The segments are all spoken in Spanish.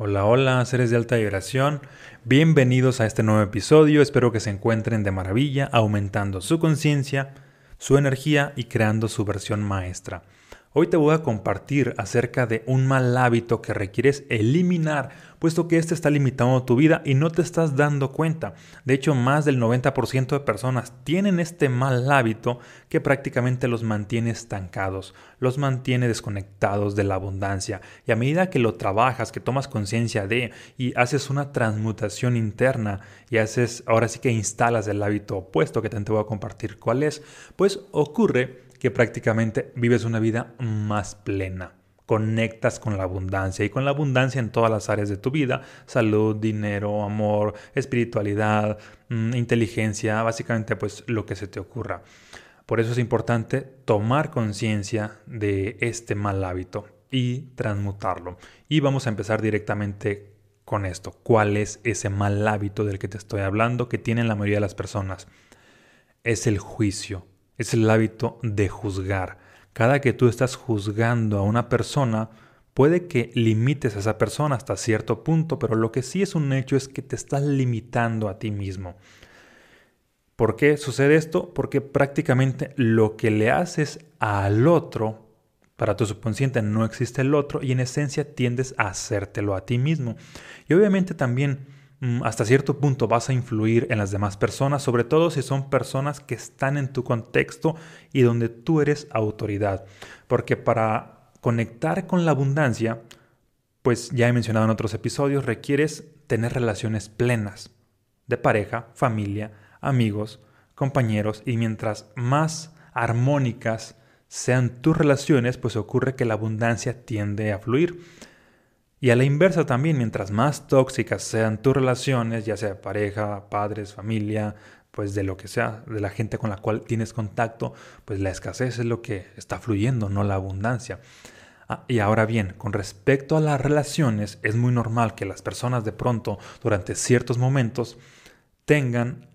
Hola, hola, seres de alta vibración. Bienvenidos a este nuevo episodio. Espero que se encuentren de maravilla, aumentando su conciencia, su energía y creando su versión maestra. Hoy te voy a compartir acerca de un mal hábito que requieres eliminar, puesto que este está limitando tu vida y no te estás dando cuenta. De hecho, más del 90% de personas tienen este mal hábito que prácticamente los mantiene estancados, los mantiene desconectados de la abundancia. Y a medida que lo trabajas, que tomas conciencia de y haces una transmutación interna y haces, ahora sí que instalas el hábito opuesto, que te voy a compartir cuál es, pues ocurre que prácticamente vives una vida más plena. Conectas con la abundancia y con la abundancia en todas las áreas de tu vida, salud, dinero, amor, espiritualidad, mm, inteligencia, básicamente pues lo que se te ocurra. Por eso es importante tomar conciencia de este mal hábito y transmutarlo. Y vamos a empezar directamente con esto. ¿Cuál es ese mal hábito del que te estoy hablando que tienen la mayoría de las personas? Es el juicio es el hábito de juzgar. Cada que tú estás juzgando a una persona, puede que limites a esa persona hasta cierto punto, pero lo que sí es un hecho es que te estás limitando a ti mismo. ¿Por qué sucede esto? Porque prácticamente lo que le haces al otro, para tu subconsciente no existe el otro y en esencia tiendes a hacértelo a ti mismo. Y obviamente también hasta cierto punto vas a influir en las demás personas, sobre todo si son personas que están en tu contexto y donde tú eres autoridad. Porque para conectar con la abundancia, pues ya he mencionado en otros episodios, requieres tener relaciones plenas de pareja, familia, amigos, compañeros y mientras más armónicas sean tus relaciones, pues ocurre que la abundancia tiende a fluir. Y a la inversa también, mientras más tóxicas sean tus relaciones, ya sea pareja, padres, familia, pues de lo que sea, de la gente con la cual tienes contacto, pues la escasez es lo que está fluyendo, no la abundancia. Ah, y ahora bien, con respecto a las relaciones, es muy normal que las personas de pronto, durante ciertos momentos, tengan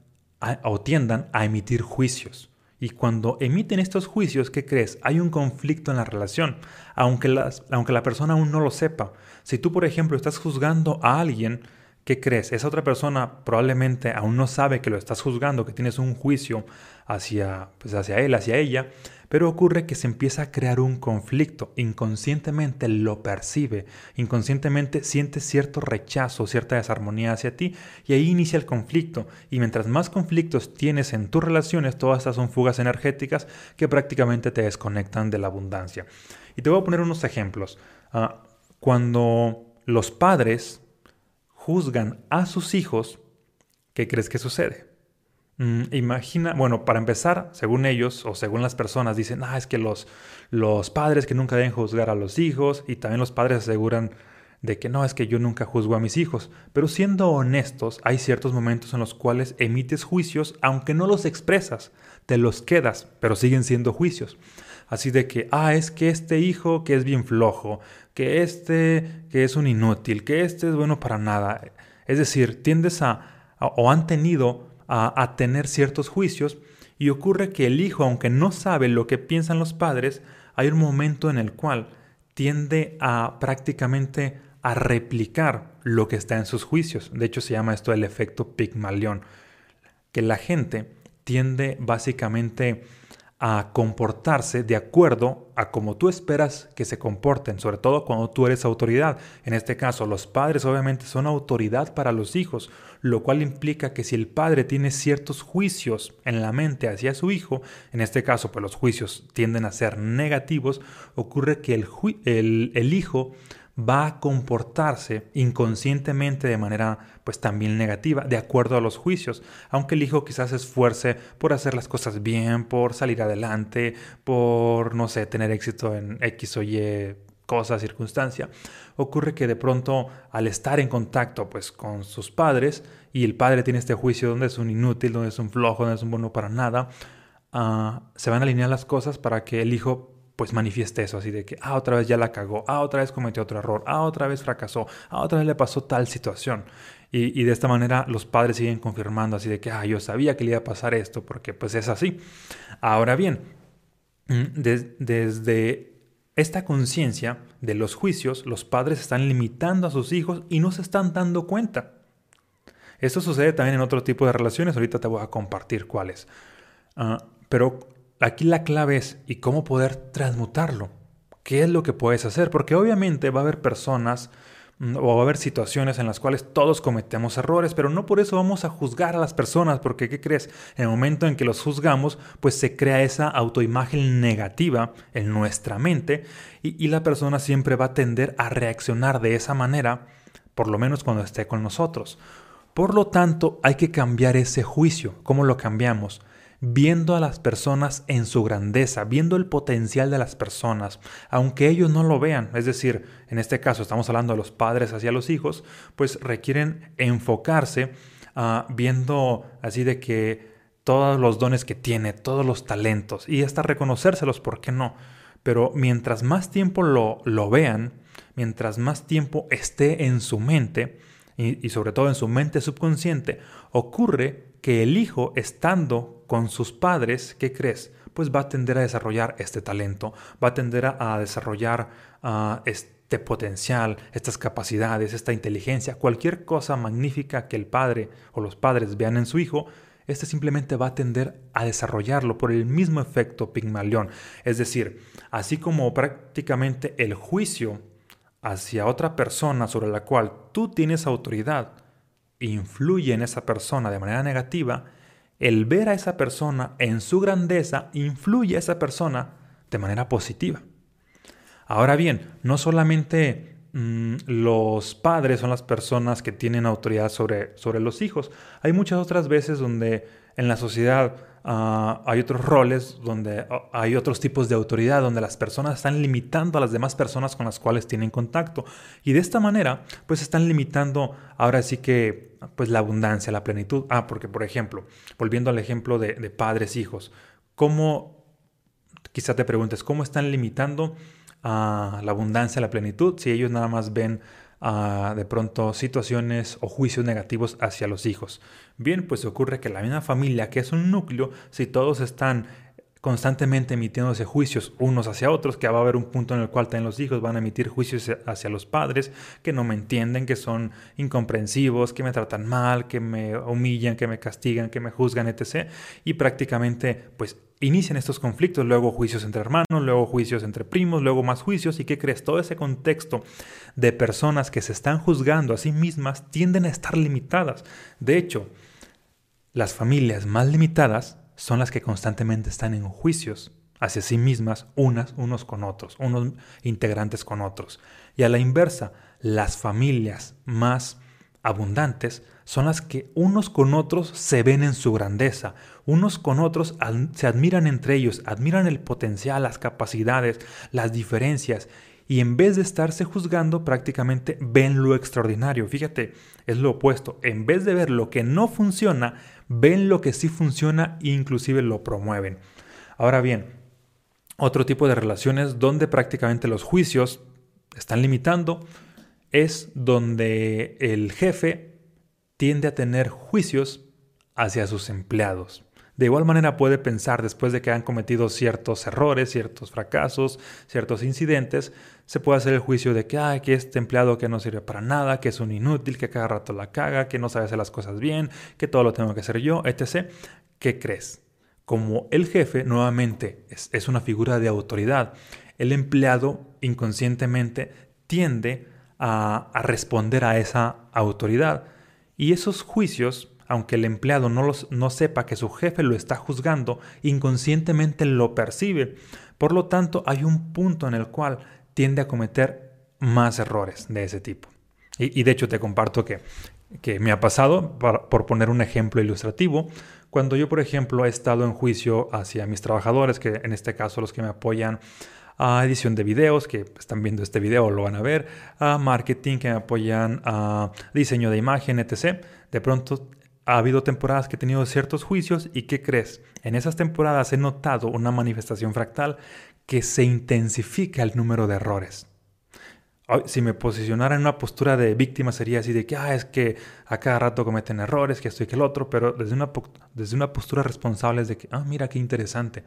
o tiendan a emitir juicios. Y cuando emiten estos juicios, ¿qué crees? Hay un conflicto en la relación, aunque, las, aunque la persona aún no lo sepa. Si tú, por ejemplo, estás juzgando a alguien, ¿qué crees? Esa otra persona probablemente aún no sabe que lo estás juzgando, que tienes un juicio hacia, pues hacia él, hacia ella, pero ocurre que se empieza a crear un conflicto. Inconscientemente lo percibe, inconscientemente siente cierto rechazo, cierta desarmonía hacia ti y ahí inicia el conflicto. Y mientras más conflictos tienes en tus relaciones, todas estas son fugas energéticas que prácticamente te desconectan de la abundancia. Y te voy a poner unos ejemplos. Ah, cuando los padres juzgan a sus hijos, ¿qué crees que sucede? Mm, imagina, bueno, para empezar, según ellos o según las personas, dicen, ah, es que los, los padres que nunca deben juzgar a los hijos y también los padres aseguran de que no, es que yo nunca juzgo a mis hijos. Pero siendo honestos, hay ciertos momentos en los cuales emites juicios, aunque no los expresas, te los quedas, pero siguen siendo juicios. Así de que, ah, es que este hijo que es bien flojo, que este que es un inútil, que este es bueno para nada. Es decir, tiendes a o han tenido a, tener ciertos juicios y ocurre que el hijo, aunque no sabe lo que piensan los padres, hay un momento en el cual tiende a prácticamente a replicar lo que está en sus juicios. De hecho, se llama esto el efecto Pigmalión, que la gente tiende básicamente a comportarse de acuerdo a como tú esperas que se comporten, sobre todo cuando tú eres autoridad. En este caso, los padres obviamente son autoridad para los hijos, lo cual implica que si el padre tiene ciertos juicios en la mente hacia su hijo, en este caso, pues los juicios tienden a ser negativos, ocurre que el, hijo va a comportarse inconscientemente de manera pues también negativa, de acuerdo a los juicios, aunque el hijo quizás se esfuerce por hacer las cosas bien, por salir adelante, por no sé, tener éxito en X o Y cosa, circunstancia, ocurre que de pronto al estar en contacto pues con sus padres y el padre tiene este juicio donde es un inútil, donde es un flojo, donde es un bueno para nada, ah, se van a alinear las cosas para que el hijo pues manifieste eso, así de que, ah, otra vez ya la cagó, ah, otra vez cometió otro error, ah, otra vez fracasó, ah, otra vez le pasó tal situación. Y, de esta manera los padres siguen confirmando así de que, ah, yo sabía que le iba a pasar esto, porque pues es así. Ahora bien, mm, desde esta conciencia de los juicios, los padres están limitando a sus hijos y no se están dando cuenta. Esto sucede también en otro tipo de relaciones, ahorita te voy a compartir cuáles. Ah, pero aquí la clave es, ¿y cómo poder transmutarlo? ¿Qué es lo que puedes hacer? Porque obviamente va a haber personas mm, o va a haber situaciones en las cuales todos cometemos errores, pero no por eso vamos a juzgar a las personas, porque ¿qué crees? En el momento en que los juzgamos, pues se crea esa autoimagen negativa en nuestra mente y, y la persona siempre va a tender a reaccionar de esa manera, por lo menos cuando esté con nosotros. Por lo tanto, hay que cambiar ese juicio. ¿Cómo lo cambiamos? Viendo a las personas en su grandeza, viendo el potencial de las personas, aunque ellos no lo vean. Es decir, en este caso estamos hablando de los padres hacia los hijos, pues requieren enfocarse uh, viendo así de que todos los dones que tiene, todos los talentos, y hasta reconocérselos, ¿por qué no? Pero mientras más tiempo lo, lo vean, mientras más tiempo esté en su mente, y sobre todo en su mente subconsciente, ocurre que el hijo, estando con sus padres, ¿qué crees? Pues va a tender a desarrollar este talento, va a tender a, desarrollar ah, este potencial, estas capacidades, esta inteligencia, cualquier cosa magnífica que el padre o los padres vean en su hijo, este simplemente va a tender a desarrollarlo por el mismo efecto Pigmalión. Es decir, así como prácticamente el juicio hacia otra persona sobre la cual tú tienes autoridad influye en esa persona de manera negativa, el ver a esa persona en su grandeza influye a esa persona de manera positiva. Ahora bien, no solamente mm, los padres son las personas que tienen autoridad sobre, sobre los hijos, hay muchas otras veces donde en la sociedad Ah, hay otros roles donde ah, hay otros tipos de autoridad, donde las personas están limitando a las demás personas con las cuales tienen contacto. Y de esta manera, pues están limitando ahora sí que, pues la abundancia, la plenitud. Ah, porque por ejemplo, volviendo al ejemplo de, de padres, hijos, ¿cómo, quizá te preguntes, cómo están limitando a la abundancia, la plenitud, si ellos nada más ven de pronto situaciones o juicios negativos hacia los hijos. Bien, pues ocurre que la misma familia, que es un núcleo, si todos están constantemente emitiéndose juicios unos hacia otros, que va a haber un punto en el cual también los hijos van a emitir juicios hacia los padres, que no me entienden, que son incomprensivos, que me tratan mal, que me humillan, que me castigan, que me juzgan, etc. Y prácticamente, pues inician estos conflictos, luego juicios entre hermanos, luego juicios entre primos, luego más juicios, y qué crees, todo ese contexto de personas que se están juzgando a sí mismas tienden a estar limitadas. De hecho, las familias más limitadas son las que constantemente están en juicios hacia sí mismas, unas unos con otros, unos integrantes con otros. Y a la inversa, las familias más abundantes son las que unos con otros se ven en su grandeza, unos con otros se admiran entre ellos, admiran el potencial, las capacidades, las diferencias, y en vez de estarse juzgando, prácticamente ven lo extraordinario. Fíjate, es lo opuesto. En vez de ver lo que no funciona, ven lo que sí funciona e inclusive lo promueven. Ahora bien, otro tipo de relaciones donde prácticamente los juicios están limitando es donde el jefe tiende a tener juicios hacia sus empleados. De igual manera puede pensar después de que han cometido ciertos errores, ciertos fracasos, ciertos incidentes, se puede hacer el juicio de que, ay, que este empleado que no sirve para nada, que es un inútil, que cada rato la caga, que no sabe hacer las cosas bien, que todo lo tengo que hacer yo, etc. ¿Qué crees? Como el jefe nuevamente es, una figura de autoridad, el empleado inconscientemente tiende a responder a esa autoridad. Y esos juicios aunque el empleado no, los, no sepa que su jefe lo está juzgando, inconscientemente lo percibe. Por lo tanto, hay un punto en el cual tiende a cometer más errores de ese tipo. Y, de hecho te comparto que, que me ha pasado, por poner un ejemplo ilustrativo, cuando yo, por ejemplo, he estado en juicio hacia mis trabajadores, que en este caso los que me apoyan a edición de videos, que están viendo este video lo van a ver, a marketing, que me apoyan a diseño de imagen, etc. De pronto ha habido temporadas que he tenido ciertos juicios y ¿qué crees? En esas temporadas he notado una manifestación fractal que se intensifica el número de errores. Si me posicionara en una postura de víctima sería así de que, ah, es que a cada rato cometen errores, que esto y que el otro, pero desde una, desde una postura responsable es de que, ah, mira qué interesante.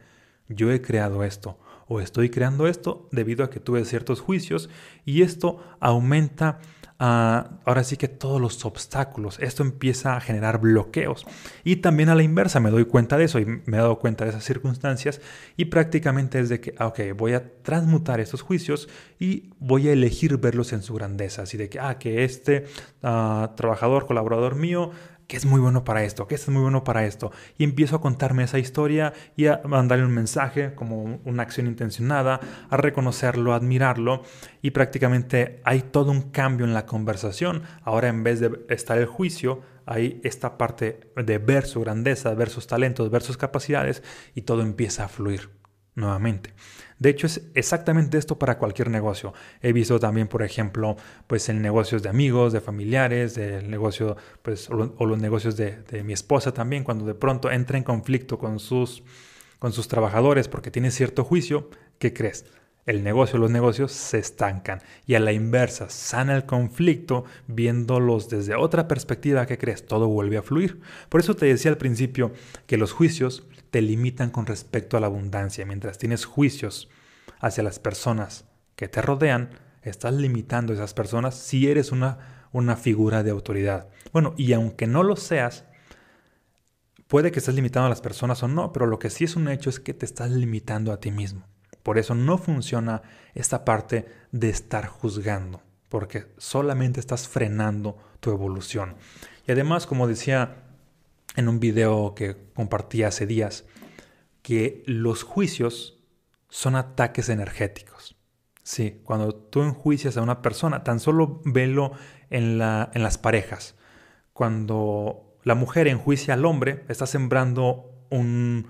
yo he creado esto o estoy creando esto debido a que tuve ciertos juicios y esto aumenta ahora sí que todos los obstáculos. Esto empieza a generar bloqueos. Y también a la inversa me doy cuenta de eso y me he dado cuenta de esas circunstancias y prácticamente es de que, ah, ok, voy a transmutar estos juicios y voy a elegir verlos en su grandeza. Así de que, ah, que este ah, trabajador, colaborador mío que es muy bueno para esto, que es muy bueno para esto. Y empiezo a contarme esa historia y a mandarle un mensaje como una acción intencionada, a reconocerlo, a admirarlo. Y prácticamente hay todo un cambio en la conversación. Ahora en vez de estar el juicio, hay esta parte de ver su grandeza, ver sus talentos, ver sus capacidades y todo empieza a fluir nuevamente. De hecho, es exactamente esto para cualquier negocio. He visto también, por ejemplo, pues en negocios de amigos, de familiares, del negocio, pues, o, los negocios de, mi esposa también, cuando de pronto entra en conflicto con sus, con sus trabajadores porque tiene cierto juicio, ¿qué crees? el negocio, los negocios se estancan y a la inversa, sana el conflicto viéndolos desde otra perspectiva que crees, todo vuelve a fluir. Por eso te decía al principio que los juicios te limitan con respecto a la abundancia. Mientras tienes juicios hacia las personas que te rodean, estás limitando a esas personas si eres una, una figura de autoridad. Bueno, y aunque no lo seas, puede que estés limitando a las personas o no, pero lo que sí es un hecho es que te estás limitando a ti mismo. Por eso no funciona esta parte de estar juzgando, porque solamente estás frenando tu evolución. Y además, como decía en un video que compartí hace días que los juicios son ataques energéticos. Sí, cuando tú enjuicias a una persona, tan solo velo en, la, en las parejas. Cuando la mujer enjuicia al hombre, está sembrando un,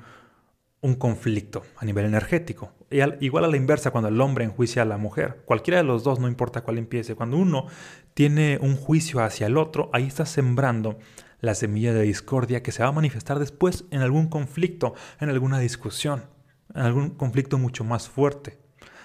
un conflicto a nivel energético. igual a la inversa, cuando el hombre enjuicia a la mujer, cualquiera de los dos, no importa cuál empiece, cuando uno tiene un juicio hacia el otro, ahí está sembrando la semilla de discordia que se va a manifestar después en algún conflicto, en alguna discusión, en algún conflicto mucho más fuerte.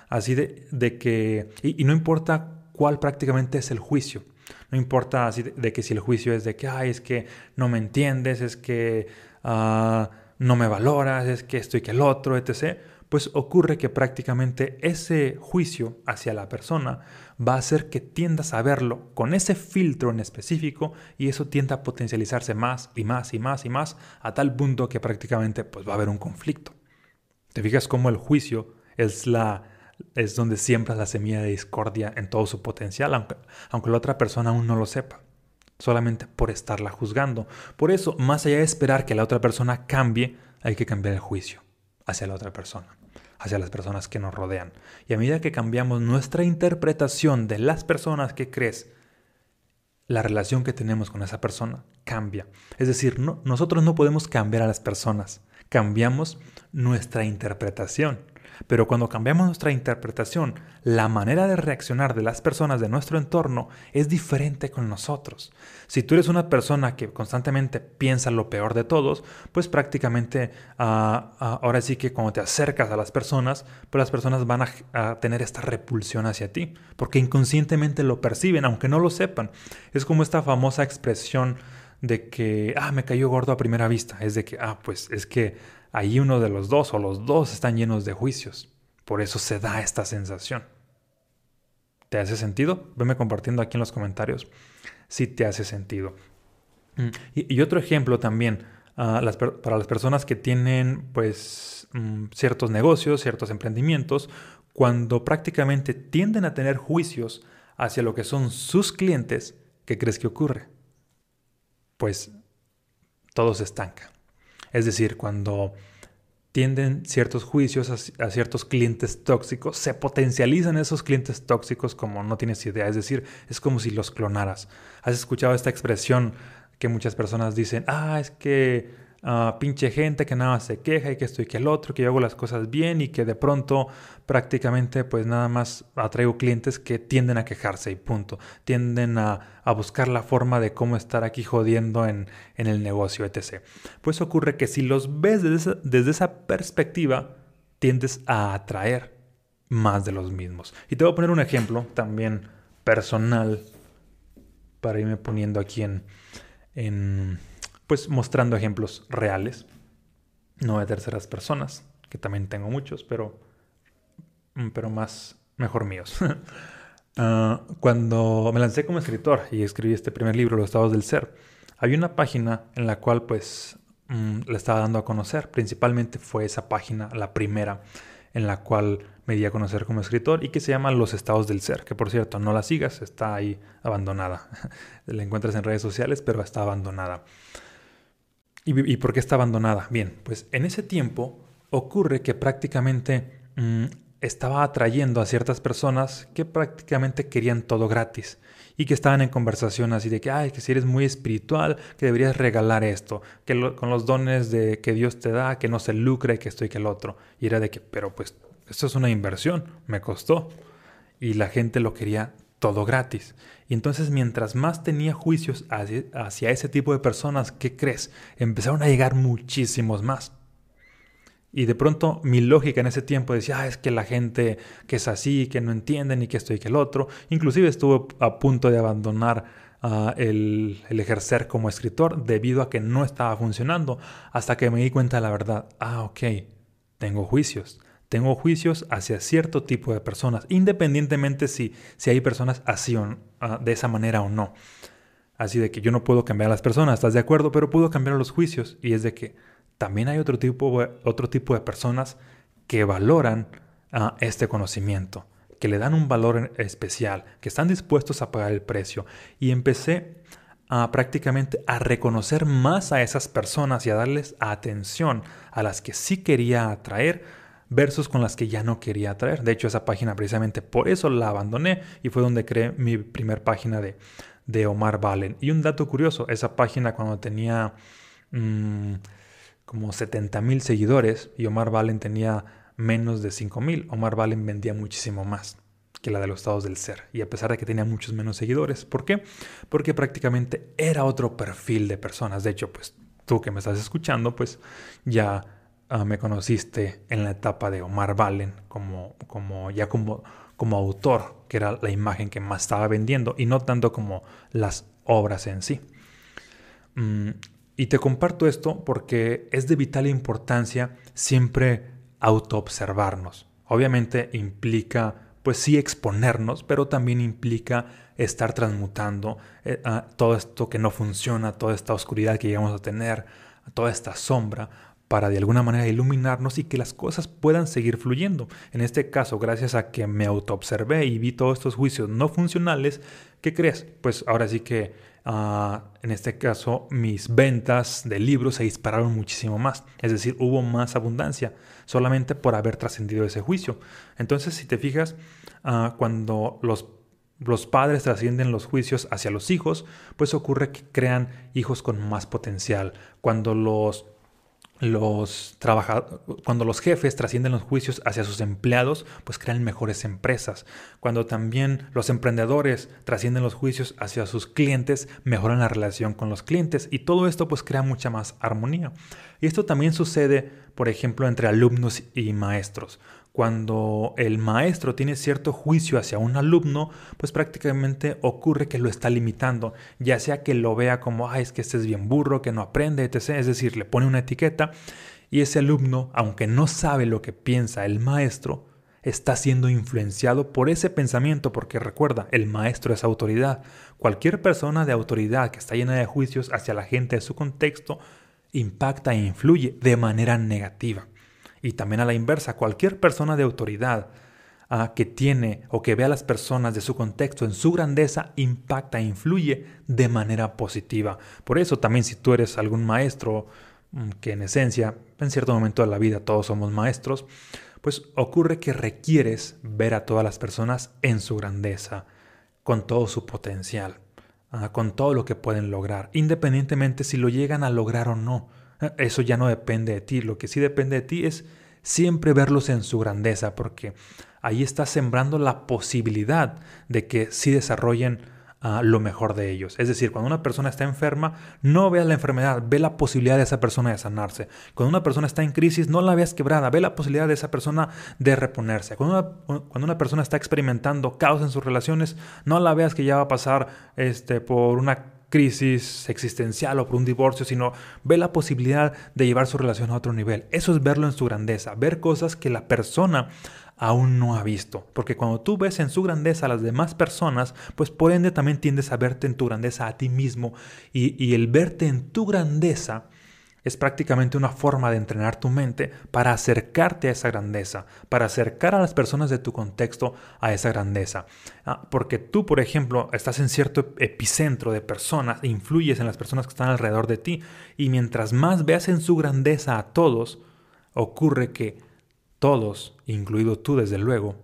Así de, que, y, no importa cuál prácticamente es el juicio, no importa así de, que si el juicio es de que, ay, es que no me entiendes, es que ah, no me valoras, es que esto y que el otro, etc pues ocurre que prácticamente ese juicio hacia la persona va a hacer que tiendas a verlo con ese filtro en específico y eso tienda a potencializarse más y más y más y más a tal punto que prácticamente pues va a haber un conflicto. ¿Te fijas cómo el juicio es la es donde siembras la semilla de discordia en todo su potencial, aunque, aunque la otra persona aún no lo sepa, solamente por estarla juzgando. Por eso, más allá de esperar que la otra persona cambie, hay que cambiar el juicio hacia la otra persona hacia las personas que nos rodean. Y a medida que cambiamos nuestra interpretación de las personas que crees, la relación que tenemos con esa persona cambia. Es decir, no, nosotros no podemos cambiar a las personas, cambiamos nuestra interpretación. Pero cuando cambiamos nuestra interpretación, la manera de reaccionar de las personas de nuestro entorno es diferente con nosotros. Si tú eres una persona que constantemente piensa lo peor de todos, pues prácticamente ah, ah, ahora sí que cuando te acercas a las personas, pues las personas van a, a tener esta repulsión hacia ti, porque inconscientemente lo perciben, aunque no lo sepan. Es como esta famosa expresión de que, ah, me cayó gordo a primera vista. Es de que, ah, pues es que ahí uno de los dos o los dos están llenos de juicios. Por eso se da esta sensación. ¿Te hace sentido? Veme compartiendo aquí en los comentarios si te hace sentido. Mm, y, otro ejemplo también, ah, para las personas que tienen pues mm, ciertos negocios, ciertos emprendimientos, cuando prácticamente tienden a tener juicios hacia lo que son sus clientes, ¿qué crees que ocurre? Pues todo se estanca. Es decir, cuando tienden ciertos juicios a, ciertos clientes tóxicos, se potencializan esos clientes tóxicos como no tienes idea, es decir, es como si los clonaras. ¿Has escuchado esta expresión que muchas personas dicen, ah, es que pinche gente que nada más se queja y que esto y que el otro, que yo hago las cosas bien y que de pronto prácticamente pues nada más atraigo clientes que tienden a quejarse y punto. Tienden a, a buscar la forma de cómo estar aquí jodiendo en, en, el negocio, etc. Pues ocurre que si los ves desde esa, desde esa perspectiva, tiendes a atraer más de los mismos. Y te voy a poner un ejemplo también personal para irme poniendo aquí en, en pues mostrando ejemplos reales, no de terceras personas, que también tengo muchos, pero, mm, pero más, mejor míos. Ah, cuando me lancé como escritor y escribí este primer libro, Los estados del ser, había una página en la cual pues mm, le estaba dando a conocer. Principalmente fue esa página, la primera, en la cual me di a conocer como escritor y que se llama Los estados del ser, que por cierto no la sigas, está ahí abandonada. la encuentras en redes sociales, pero está abandonada. ¿Y, por qué está abandonada? Bien, pues en ese tiempo ocurre que prácticamente mm, estaba atrayendo a ciertas personas que prácticamente querían todo gratis y que estaban en conversación así de que, ay, que si eres muy espiritual, que deberías regalar esto, que con los dones de que Dios te da, que no se lucre, que esto y que el otro. Y era de que, pero pues esto es una inversión, me costó. Y la gente lo quería todo gratis. Y entonces mientras más tenía juicios hacia, ese tipo de personas, ¿qué crees? Empezaron a llegar muchísimos más. Y de pronto mi lógica en ese tiempo decía, ah, es que la gente que es así, que no entiende ni que esto y que el otro. Inclusive estuve a punto de abandonar ah, el, el, ejercer como escritor debido a que no estaba funcionando. Hasta que me di cuenta de la verdad. Ah, ok, tengo juicios. Tengo juicios hacia cierto tipo de personas, independientemente si, si hay personas así o, ah, de esa manera o no. Así de que yo no puedo cambiar a las personas, ¿estás de acuerdo? Pero puedo cambiar los juicios. Y es de que también hay otro tipo, otro tipo de personas que valoran ah, este conocimiento, que le dan un valor especial, que están dispuestos a pagar el precio. Y empecé a prácticamente a reconocer más a esas personas y a darles atención a las que sí quería atraer versus con las que ya no quería atraer. De hecho, esa página precisamente por eso la abandoné y fue donde creé mi primer página de, de Omar Valen. Y un dato curioso, esa página cuando tenía... Mm, como 70 mil seguidores y Omar Valen tenía menos de 5 mil. Omar Valen vendía muchísimo más que la de los estados del ser. Y a pesar de que tenía muchos menos seguidores. ¿Por qué? Porque prácticamente era otro perfil de personas. De hecho, pues tú que me estás escuchando, pues ya ah, me conociste en la etapa de Omar Valen como, como ya como, como autor, que era la imagen que más estaba vendiendo y no tanto como las obras en sí. Mm, y te comparto esto porque es de vital importancia siempre autoobservarnos. Obviamente implica, pues sí, exponernos, pero también implica estar transmutando eh, todo esto que no funciona, toda esta oscuridad que llegamos a tener, toda esta sombra, para de alguna manera iluminarnos y que las cosas puedan seguir fluyendo. En este caso, gracias a que me autoobservé y vi todos estos juicios no funcionales, ¿qué crees? Pues ahora sí que Ah, en este caso, mis ventas de libros se dispararon muchísimo más. Es decir, hubo más abundancia solamente por haber trascendido ese juicio. Entonces, si te fijas, ah, cuando los, los padres trascienden los juicios hacia los hijos, pues ocurre que crean hijos con más potencial. Cuando los los cuando los jefes trascienden los juicios hacia sus empleados, pues crean mejores empresas. Cuando también los emprendedores trascienden los juicios hacia sus clientes, mejoran la relación con los clientes y todo esto pues crea mucha más armonía. Y esto también sucede, por ejemplo, entre alumnos y maestros. Cuando el maestro tiene cierto juicio hacia un alumno, pues prácticamente ocurre que lo está limitando, ya sea que lo vea como, ay, es que este es bien burro, que no aprende, etc. Es decir, le pone una etiqueta y ese alumno, aunque no sabe lo que piensa el maestro, está siendo influenciado por ese pensamiento, porque recuerda, el maestro es autoridad. Cualquier persona de autoridad que está llena de juicios hacia la gente de su contexto impacta e influye de manera negativa. Y también a la inversa, cualquier persona de autoridad ah, que tiene o que ve a las personas de su contexto en su grandeza impacta e influye de manera positiva. Por eso también si tú eres algún maestro, mm, que en esencia, en cierto momento de la vida todos somos maestros, pues ocurre que requieres ver a todas las personas en su grandeza, con todo su potencial, ah, con todo lo que pueden lograr, independientemente si lo llegan a lograr o no. Eso ya no depende de ti. Lo que sí depende de ti es siempre verlos en su grandeza, porque ahí estás sembrando la posibilidad de que sí desarrollen ah, lo mejor de ellos. Es decir, cuando una persona está enferma, no veas la enfermedad, ve la posibilidad de esa persona de sanarse. Cuando una persona está en crisis, no la veas quebrada, ve la posibilidad de esa persona de reponerse. Cuando una, cuando una persona está experimentando caos en sus relaciones, no la veas que ya va a pasar este, por una crisis existencial o por un divorcio, sino ve la posibilidad de llevar su relación a otro nivel. Eso es verlo en su grandeza, ver cosas que la persona aún no ha visto. Porque cuando tú ves en su grandeza a las demás personas, pues por ende también tiendes a verte en tu grandeza a ti mismo. Y, y el verte en tu grandeza es prácticamente una forma de entrenar tu mente para acercarte a esa grandeza, para acercar a las personas de tu contexto a esa grandeza. Ah, porque tú, por ejemplo, estás en cierto epicentro de personas, e influyes en las personas que están alrededor de ti, y mientras más veas en su grandeza a todos, ocurre que todos, incluido tú desde luego,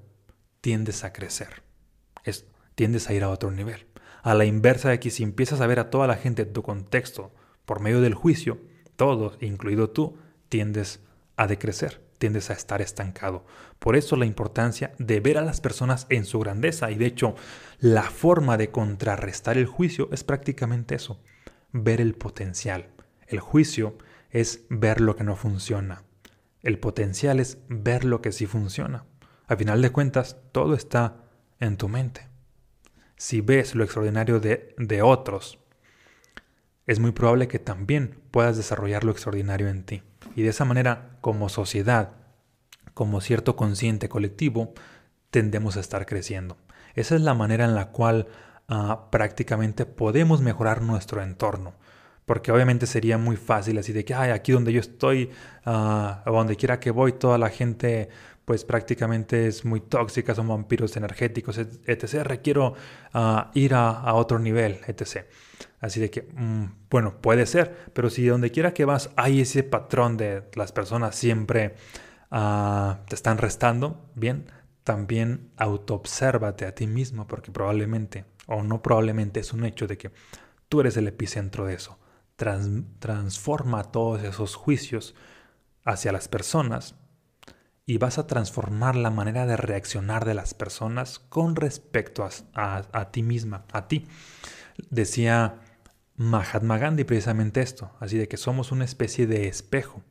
tiendes a crecer, es, tiendes a ir a otro nivel. A la inversa de que si empiezas a ver a toda la gente de tu contexto por medio del juicio, todos, incluido tú, tiendes a decrecer, tiendes a estar estancado. Por eso la importancia de ver a las personas en su grandeza y de hecho la forma de contrarrestar el juicio es prácticamente eso, ver el potencial. El juicio es ver lo que no funciona. El potencial es ver lo que sí funciona. A final de cuentas, todo está en tu mente. Si ves lo extraordinario de, de otros, es muy probable que también puedas desarrollar lo extraordinario en ti. Y de esa manera, como sociedad, como cierto consciente colectivo, tendemos a estar creciendo. Esa es la manera en la cual ah, prácticamente podemos mejorar nuestro entorno. Porque obviamente sería muy fácil así de que, ay, aquí donde yo estoy, a ah, donde quiera que voy, toda la gente pues prácticamente es muy tóxica, son vampiros energéticos, etc. Requiero ah, ir a, otro nivel, etc. Así de que, mm, bueno, puede ser, pero si donde quiera que vas hay ese patrón de las personas siempre ah, te están restando, bien, también autoobsérvate a ti mismo, porque probablemente, o no probablemente, es un hecho de que tú eres el epicentro de eso. transforma todos esos juicios hacia las personas y vas a transformar la manera de reaccionar de las personas con respecto a, ti misma, a ti. Decía Mahatma Gandhi precisamente esto, así de que somos una especie de espejo,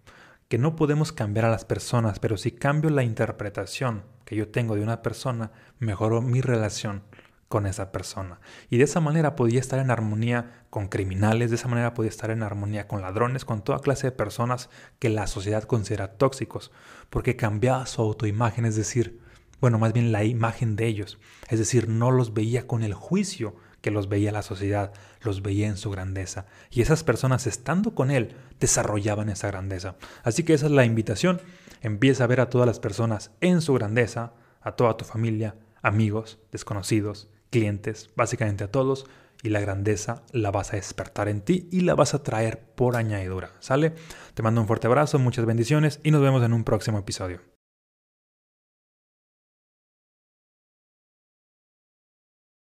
que no podemos cambiar a las personas, pero si cambio la interpretación que yo tengo de una persona, mejoro mi relación con esa persona. Y de esa manera podía estar en armonía con criminales, de esa manera podía estar en armonía con ladrones, con toda clase de personas que la sociedad considera tóxicos, porque cambiaba su autoimagen, es decir, bueno, más bien la imagen de ellos, es decir, no los veía con el juicio que los veía la sociedad, los veía en su grandeza. Y esas personas estando con él desarrollaban esa grandeza. Así que esa es la invitación. Empieza a ver a todas las personas en su grandeza, a toda tu familia, amigos, desconocidos, clientes, básicamente a todos, y la grandeza la vas a despertar en ti y la vas a traer por añadidura. ¿Sale? Te mando un fuerte abrazo, muchas bendiciones y nos vemos en un próximo episodio.